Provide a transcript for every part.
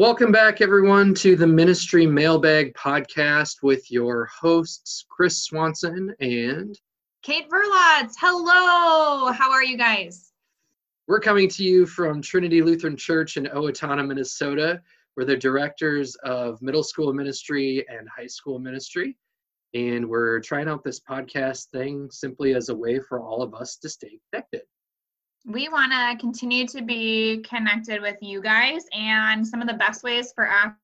Welcome back, everyone, to the Ministry Mailbag Podcast with your hosts, Chris Swanson and Kate Verlotz. Hello. How are you guys? We're coming to you from Trinity Lutheran Church in Owatonna, Minnesota. We're the directors of middle school ministry and high school ministry. And we're trying out this podcast thing simply as a way for all of us to stay connected. We want to continue to be connected with you guys, and some of the best ways for us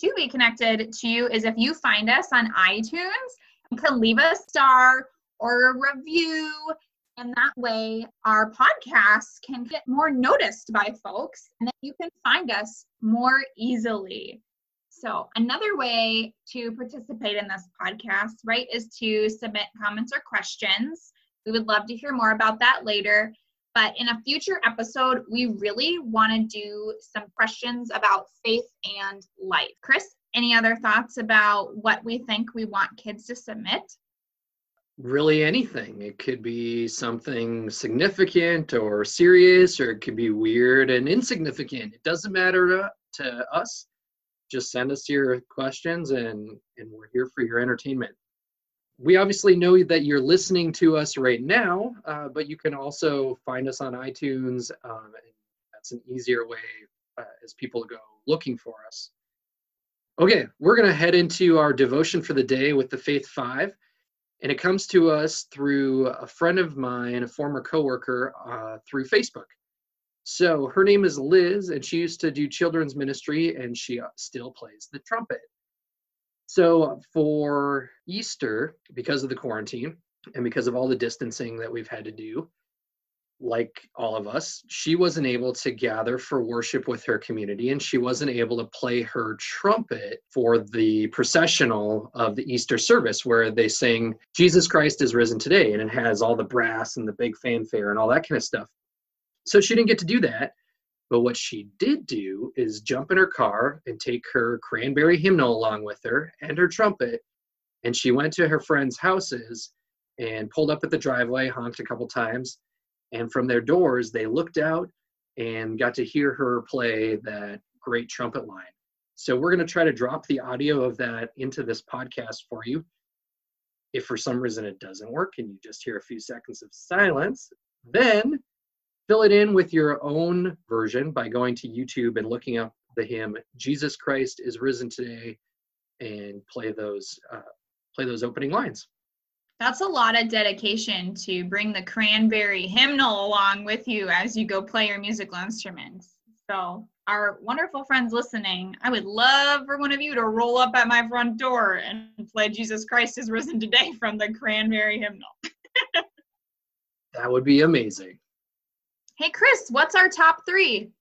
to be connected to you is if you find us on iTunes, you can leave a star or a review, and that way our podcast can get more noticed by folks, and then you can find us more easily. So, another way to participate in this podcast, right, is to submit comments or questions. We would love to hear more about that later. But in a future episode, we really want to do some questions about faith and life. Chris, any other thoughts about what we think we want kids to submit? Really, anything. It could be something significant or serious, or it could be weird and insignificant. It doesn't matter to, to us. Just send us your questions, and, and we're here for your entertainment we obviously know that you're listening to us right now, uh, but you can also find us on iTunes. Um, that's an easier way uh, as people go looking for us. Okay, we're going to head into our devotion for the day with the Faith Five. And it comes to us through a friend of mine, a former coworker, uh, through Facebook. So her name is Liz, and she used to do children's ministry, and she uh, still plays the trumpet. So for Easter, because of the quarantine and because of all the distancing that we've had to do, like all of us, she wasn't able to gather for worship with her community and she wasn't able to play her trumpet for the processional of the Easter service where they sing, Jesus Christ is risen today, and it has all the brass and the big fanfare and all that kind of stuff. So she didn't get to do that. But what she did do is jump in her car and take her cranberry hymnal along with her and her trumpet. And she went to her friends' houses and pulled up at the driveway, honked a couple times. And from their doors, they looked out and got to hear her play that great trumpet line. So we're going to try to drop the audio of that into this podcast for you. If for some reason it doesn't work and you just hear a few seconds of silence, then Fill it in with your own version by going to YouTube and looking up the hymn "Jesus Christ is Risen Today" and play those uh, play those opening lines. That's a lot of dedication to bring the cranberry hymnal along with you as you go play your musical instruments. So, our wonderful friends listening, I would love for one of you to roll up at my front door and play Jesus Christ is Risen Today from the cranberry hymnal. that would be amazing. Hey, Chris, what's our top three?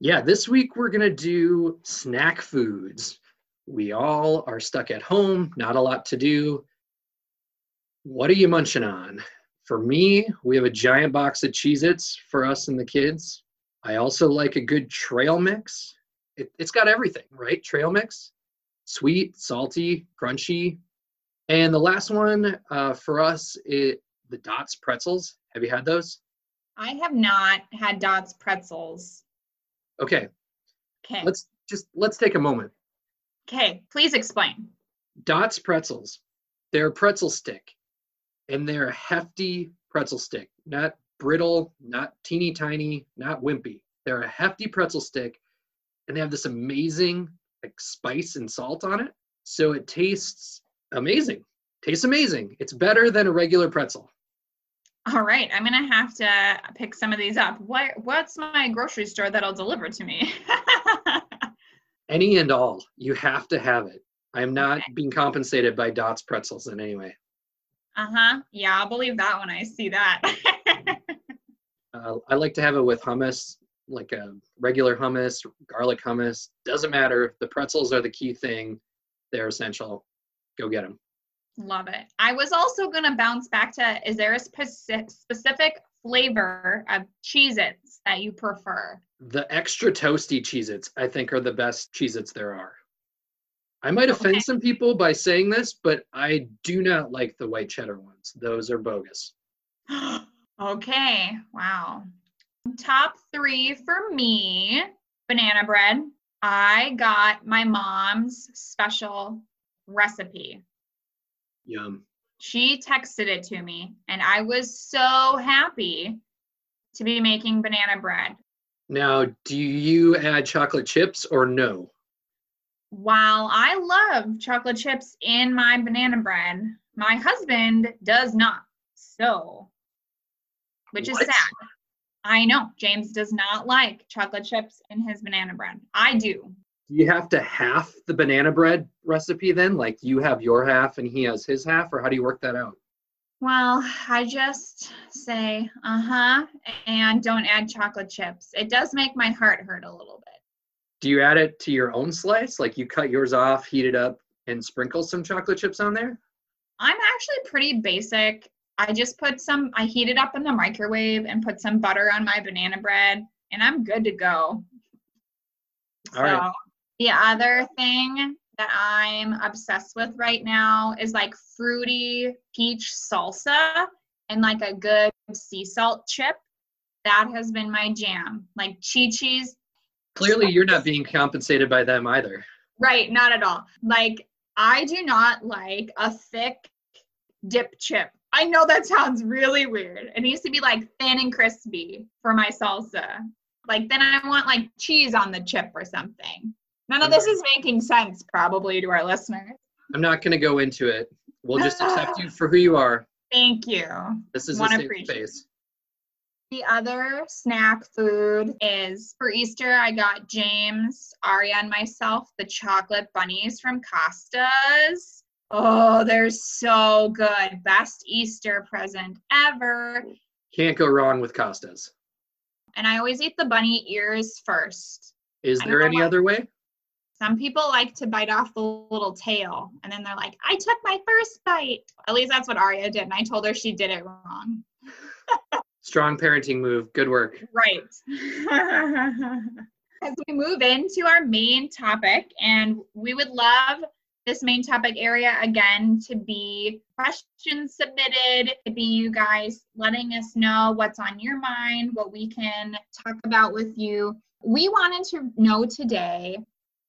Yeah, this week we're going to do snack foods. We all are stuck at home, not a lot to do. What are you munching on? For me, we have a giant box of Cheez Its for us and the kids. I also like a good trail mix. It, has got everything, right? Trail mix, sweet, salty, crunchy. And the last one uh, for us, it, the Dots pretzels. Have you had those? I have not had Dots pretzels. Okay. Okay. Let's just let's take a moment. Okay, please explain. Dots pretzels. They're a pretzel stick. And they're a hefty pretzel stick. Not brittle, not teeny tiny, not wimpy. They're a hefty pretzel stick and they have this amazing like spice and salt on it. So it tastes amazing. Tastes amazing. It's better than a regular pretzel. All right, I'm gonna have to pick some of these up. What what's my grocery store that'll deliver to me? any and all. You have to have it. I'm not okay. being compensated by Dots pretzels in any way. Uh-huh. Yeah, I'll believe that when I see that. uh, I like to have it with hummus, like a regular hummus, garlic hummus. Doesn't matter. The pretzels are the key thing. They're essential. Go get them. Love it. I was also going to bounce back to is there a specific, specific flavor of Cheez Its that you prefer? The extra toasty Cheez Its, I think, are the best Cheez Its there are. I might offend okay. some people by saying this, but I do not like the white cheddar ones. Those are bogus. okay. Wow. Top three for me banana bread. I got my mom's special recipe. Yum. She texted it to me, and I was so happy to be making banana bread. Now, do you add chocolate chips or no? While I love chocolate chips in my banana bread, my husband does not. So, which is sad. I know James does not like chocolate chips in his banana bread. I do. Do you have to half the banana bread recipe then? Like you have your half and he has his half, or how do you work that out? Well, I just say, uh huh, and don't add chocolate chips. It does make my heart hurt a little bit. Do you add it to your own slice? Like you cut yours off, heat it up, and sprinkle some chocolate chips on there? I'm actually pretty basic. I just put some, I heat it up in the microwave and put some butter on my banana bread, and I'm good to go. All right. The other thing that I'm obsessed with right now is like fruity peach salsa and like a good sea salt chip. That has been my jam. Like Chi Chi's Clearly, you're not being compensated by them either. Right, not at all. Like, I do not like a thick dip chip. I know that sounds really weird. It needs to be like thin and crispy for my salsa. Like, then I want like cheese on the chip or something. None of this is making sense, probably, to our listeners. I'm not going to go into it. We'll just accept you for who you are. Thank you. This is a safe space. The other snack food is for Easter, I got James, Aria, and myself the chocolate bunnies from Costa's. Oh, they're so good. Best Easter present ever. Can't go wrong with Costas. And I always eat the bunny ears first. Is there any why. other way? Some people like to bite off the little tail and then they're like, I took my first bite. At least that's what Aria did. And I told her she did it wrong. Strong parenting move. Good work. Right. As we move into our main topic, and we would love this main topic area again to be questions submitted, to be you guys letting us know what's on your mind, what we can talk about with you. We wanted to know today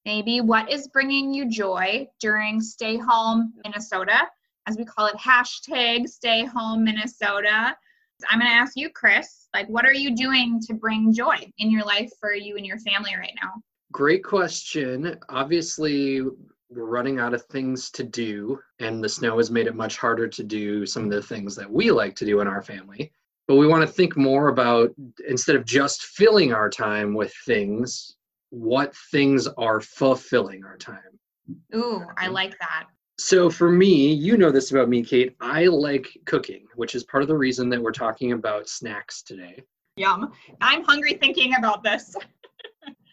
maybe what is bringing you joy during Stay Home Minnesota, as we call it, hashtag Stay Home Minnesota. I'm going to ask you, Chris, like, what are you doing to bring joy in your life for you and your family right now? Great question. Obviously, we're running out of things to do, and the snow has made it much harder to do some of the things that we like to do in our family. But we want to think more about instead of just filling our time with things, what things are fulfilling our time. Ooh, I um, like that. So for me, you know this about me, Kate. I like cooking, which is part of the reason that we're talking about snacks today. Yum. I'm hungry thinking about this.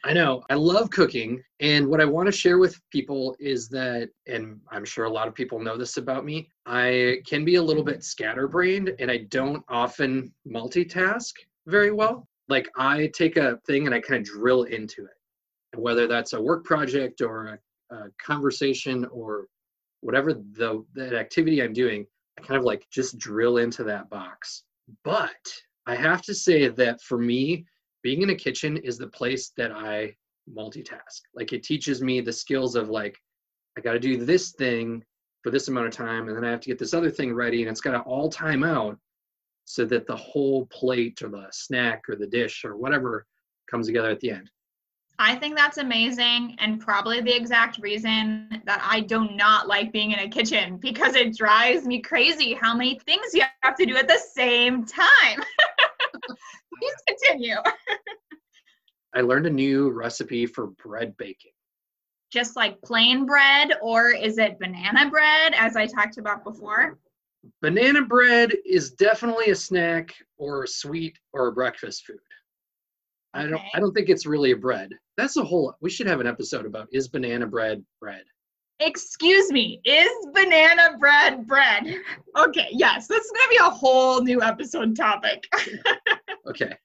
I know. I love cooking. And what I want to share with people is that, and I'm sure a lot of people know this about me, I can be a little bit scatterbrained and I don't often multitask very well. Like I take a thing and I kind of drill into it. Whether that's a work project or a, a conversation or whatever the that activity I'm doing, I kind of like just drill into that box. But I have to say that for me, being in a kitchen is the place that I multitask. Like it teaches me the skills of like, I got to do this thing for this amount of time, and then I have to get this other thing ready, and it's got to all time out so that the whole plate or the snack or the dish or whatever comes together at the end. I think that's amazing and probably the exact reason that I do not like being in a kitchen because it drives me crazy how many things you have to do at the same time. Please continue. I learned a new recipe for bread baking. Just like plain bread, or is it banana bread, as I talked about before? Banana bread is definitely a snack or a sweet or a breakfast food. I don't Okay. I don't think it's really a bread. That's a whole we should have an episode about is banana bread bread. Excuse me, is banana bread bread? Okay, yes, this is gonna be a whole new episode topic. Okay.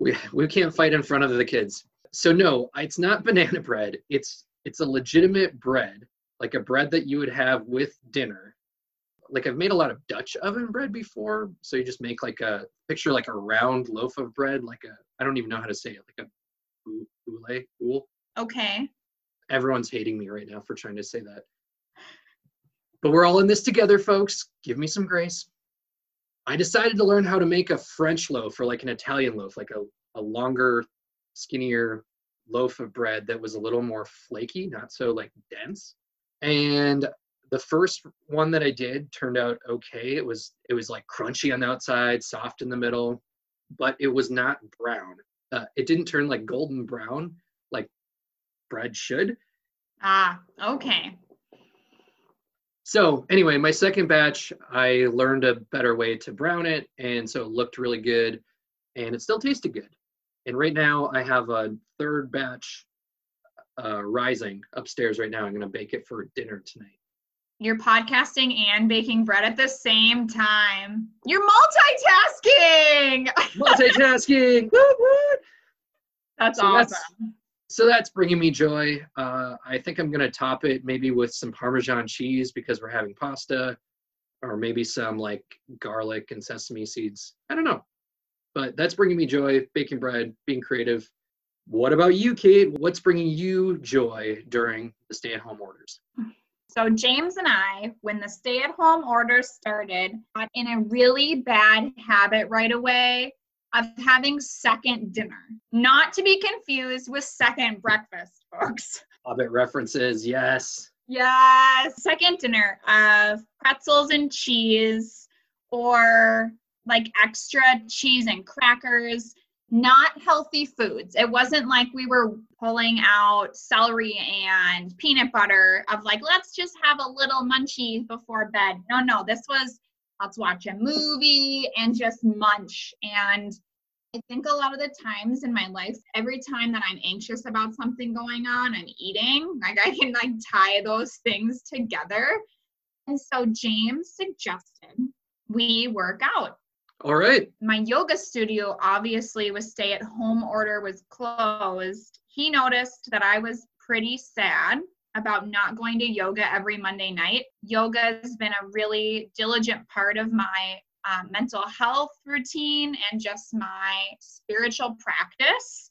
We we can't fight in front of the kids. So no, it's not banana bread. It's it's a legitimate bread, like a bread that you would have with dinner. Like I've made a lot of Dutch oven bread before, so you just make like a picture like a round loaf of bread, like a I don't even know how to say it, like a bou- boule, boule. Okay. Everyone's hating me right now for trying to say that. But we're all in this together, folks. Give me some grace. I decided to learn how to make a French loaf or like an Italian loaf, like a, a longer, skinnier loaf of bread that was a little more flaky, not so like dense. And the first one that I did turned out okay. It was it was like crunchy on the outside, soft in the middle, but it was not brown. Uh, it didn't turn like golden brown like bread should. Ah, okay. So anyway, my second batch, I learned a better way to brown it, and so it looked really good, and it still tasted good. And right now, I have a third batch uh, rising upstairs right now. I'm gonna bake it for dinner tonight. You're podcasting and baking bread at the same time. You're multitasking. Multitasking. That's So awesome. that's- so that's bringing me joy. Uh, I think I'm gonna top it maybe with some Parmesan cheese because we're having pasta, or maybe some like garlic and sesame seeds. I don't know, but that's bringing me joy. Baking bread, being creative. What about you, Kate? What's bringing you joy during the stay-at-home orders? So James and I, when the stay-at-home order started, got in a really bad habit right away of having second dinner. Not to be confused with second breakfast, folks. Hobbit references, yes. Yes, second dinner of pretzels and cheese or like extra cheese and crackers, not healthy foods. It wasn't like we were pulling out celery and peanut butter of like, let's just have a little munchie before bed. No, no, this was let's watch a movie and just munch. And I think a lot of the times in my life, every time that I'm anxious about something going on I'm eating, like I can like tie those things together. And so James suggested we work out. All right. My yoga studio, obviously, with stay at home order was closed. He noticed that I was pretty sad about not going to yoga every Monday night. Yoga has been a really diligent part of my um, mental health routine and just my spiritual practice.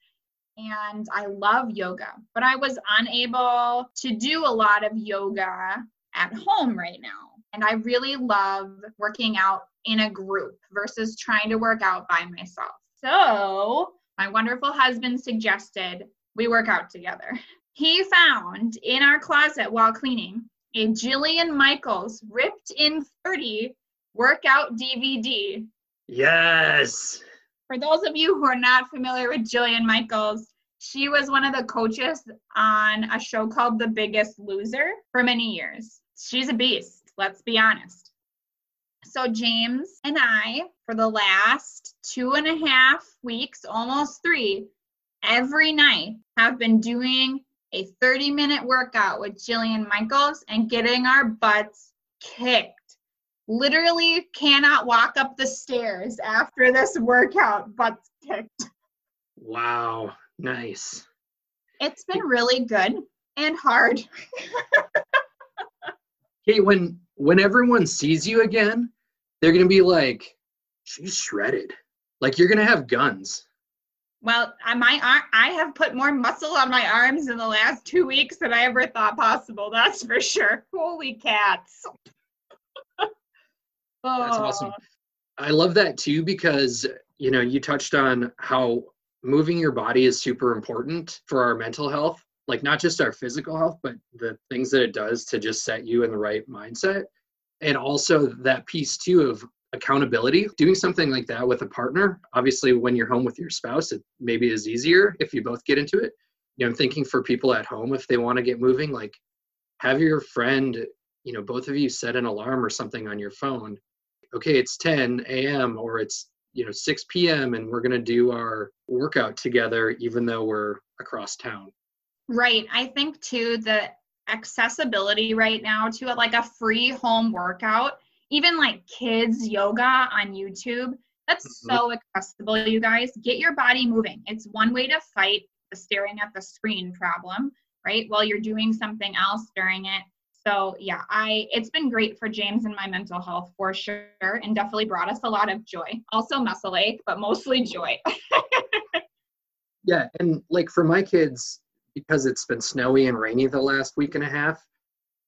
And I love yoga, but I was unable to do a lot of yoga at home right now. And I really love working out in a group versus trying to work out by myself. So, my wonderful husband suggested we work out together. He found in our closet while cleaning a Jillian Michaels ripped in 30 workout DVD. Yes. For those of you who are not familiar with Jillian Michaels, she was one of the coaches on a show called The Biggest Loser for many years. She's a beast, let's be honest. So, James and I, for the last two and a half weeks, almost three, every night have been doing a 30 minute workout with Jillian Michaels and getting our butts kicked. Literally cannot walk up the stairs after this workout, butts kicked. Wow. Nice. It's been really good and hard. Kate, when when everyone sees you again, they're gonna be like, "She's shredded." Like you're gonna have guns. Well, I- my ar- I have put more muscle on my arms in the last two weeks than I ever thought possible. That's for sure. Holy cats! That's awesome. Oh, I love that too because you know you touched on how moving your body is super important for our mental health, like not just our physical health, but the things that it does to just set you in the right mindset, and also that piece too of accountability. Doing something like that with a partner, obviously, when you're home with your spouse, it maybe is easier if you both get into it. You know, I'm thinking for people at home if they want to get moving, like have your friend, you know, both of you set an alarm or something on your phone okay, it's 10 a.m. or it's you know 6 p.m. and we're gonna do our workout together, even though we're across town. Right. I think too the accessibility right now to it, like a free home workout, even like kids yoga on YouTube. That's Mhm. so accessible, you guys. Get your body moving. It's one way to fight the staring at the screen problem, right? While you're doing something else during it. So yeah, I it's been great for James and my mental health for sure, and definitely brought us a lot of joy. Also muscle ache, but mostly joy. Yeah, and like for my kids, because it's been snowy and rainy the last week and a half,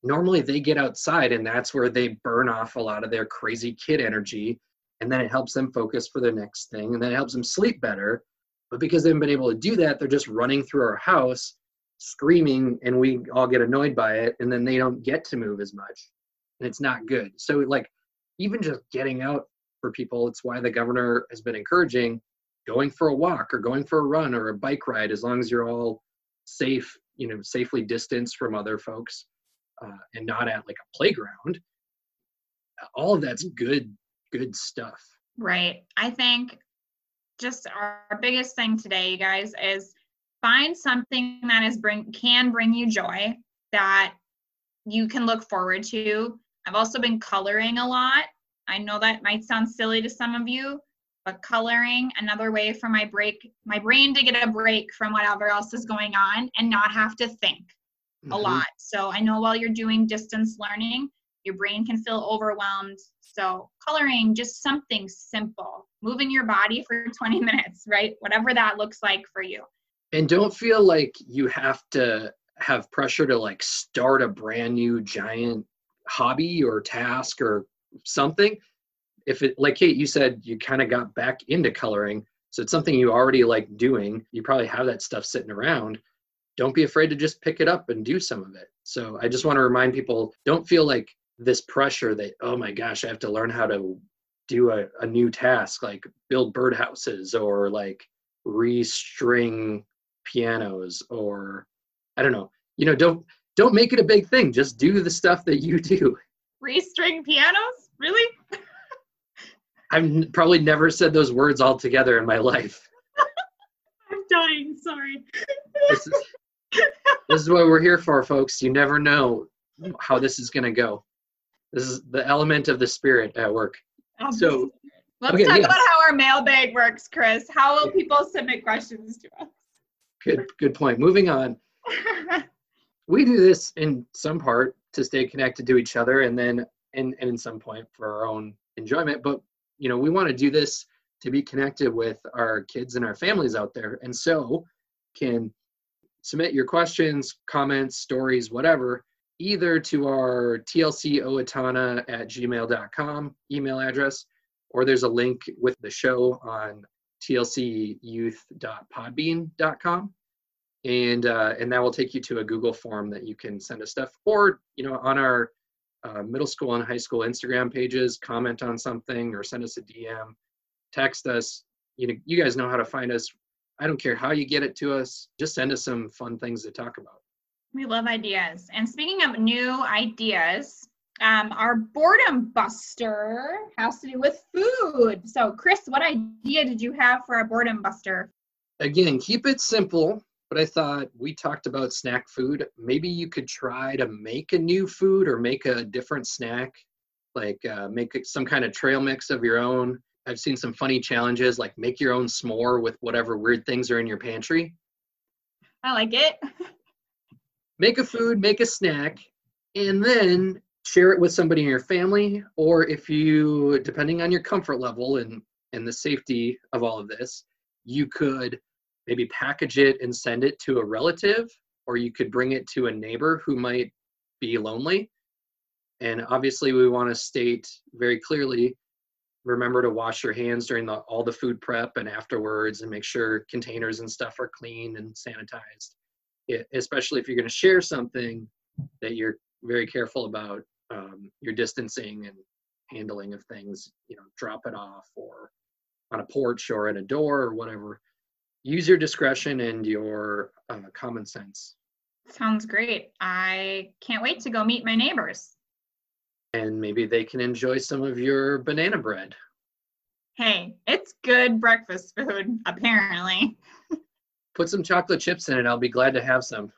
normally they get outside and that's where they burn off a lot of their crazy kid energy. And then it helps them focus for the next thing. And then it helps them sleep better. But because they haven't been able to do that, they're just running through our house screaming and we all get annoyed by it. And then they don't get to move as much. And it's not good. So, like, even just getting out for people, it's why the governor has been encouraging going for a walk or going for a run or a bike ride as long as you're all safe you know safely distanced from other folks uh, and not at like a playground all of that's good good stuff. Right. I think just our biggest thing today you guys is find something that is bring can bring you joy that you can look forward to. I've also been coloring a lot. I know that might sound silly to some of you but coloring another way for my break my brain to get a break from whatever else is going on and not have to think mm-hmm. a lot. So i know while you're doing distance learning your brain can feel overwhelmed. So coloring just something simple moving your body for 20 minutes right? Whatever that looks like for you. And don't feel like you have to have pressure to like start a brand new giant hobby or task or something if it like kate you said you kind of got back into coloring so it's something you already like doing. You probably have that stuff sitting around. Don't be afraid to just pick it up and do some of it. So i just want to remind people don't feel like this pressure that oh my gosh i have to learn how to do a, a new task like build birdhouses or like restring pianos or i don't know. You know don't don't make it a big thing. Just do the stuff that you do. Restring pianos? Really I've probably never said those words all together in my life. I'm dying. Sorry. this, is, this is what we're here for, folks. You never know how this is going to go. This is the element of the spirit at work. So let's okay, talk yes. about how our mailbag works, Chris. How will people submit questions to us? Good, good point. Moving on. we do this in some part to stay connected to each other, and then and, and in some point for our own enjoyment. But you know we want to do this to be connected with our kids and our families out there. And so can submit your questions comments stories whatever either to our tlcowatonna at gmail.com email address or there's a link with the show on tlcyouth.podbean.com and uh, and that will take you to a google form that you can send us stuff or you know on our uh, middle school and high school Instagram pages, comment on something or send us a DM, text us. You know, you guys know how to find us. I don't care how you get it to us. Just send us some fun things to talk about. We love ideas. And speaking of new ideas, um, our boredom buster has to do with food. So, Chris, what idea did you have for our boredom buster? Again, keep it simple but I thought we talked about snack food. Maybe you could try to make a new food or make a different snack, like uh, make some kind of trail mix of your own. I've seen some funny challenges, like make your own s'more with whatever weird things are in your pantry. I like it. make a food, make a snack, and then share it with somebody in your family, or if you, depending on your comfort level and and the safety of all of this, you could maybe package it and send it to a relative, or you could bring it to a neighbor who might be lonely. And obviously, we want to state very clearly remember to wash your hands during the, all the food prep and afterwards, and make sure containers and stuff are clean and sanitized. It, especially if you're going to share something that you're very careful about um, your distancing and handling of things, you know, drop it off or on a porch or at a door or whatever use your discretion and your uh, common sense. Sounds great. I can't wait to go meet my neighbors. And maybe they can enjoy some of your banana bread. Hey, it's good breakfast food, apparently. Put some chocolate chips in it. I'll be glad to have some.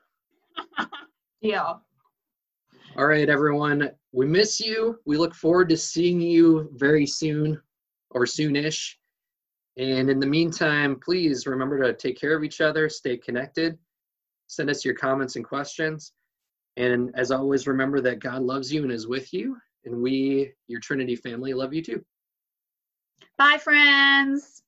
Deal. All right, everyone. We miss you. We look forward to seeing you very soon or soonish. And in the meantime, please remember to take care of each other, stay connected, send us your comments and questions. And as always, remember that God loves you and is with you. And we, your Trinity family, love you too. Bye, friends.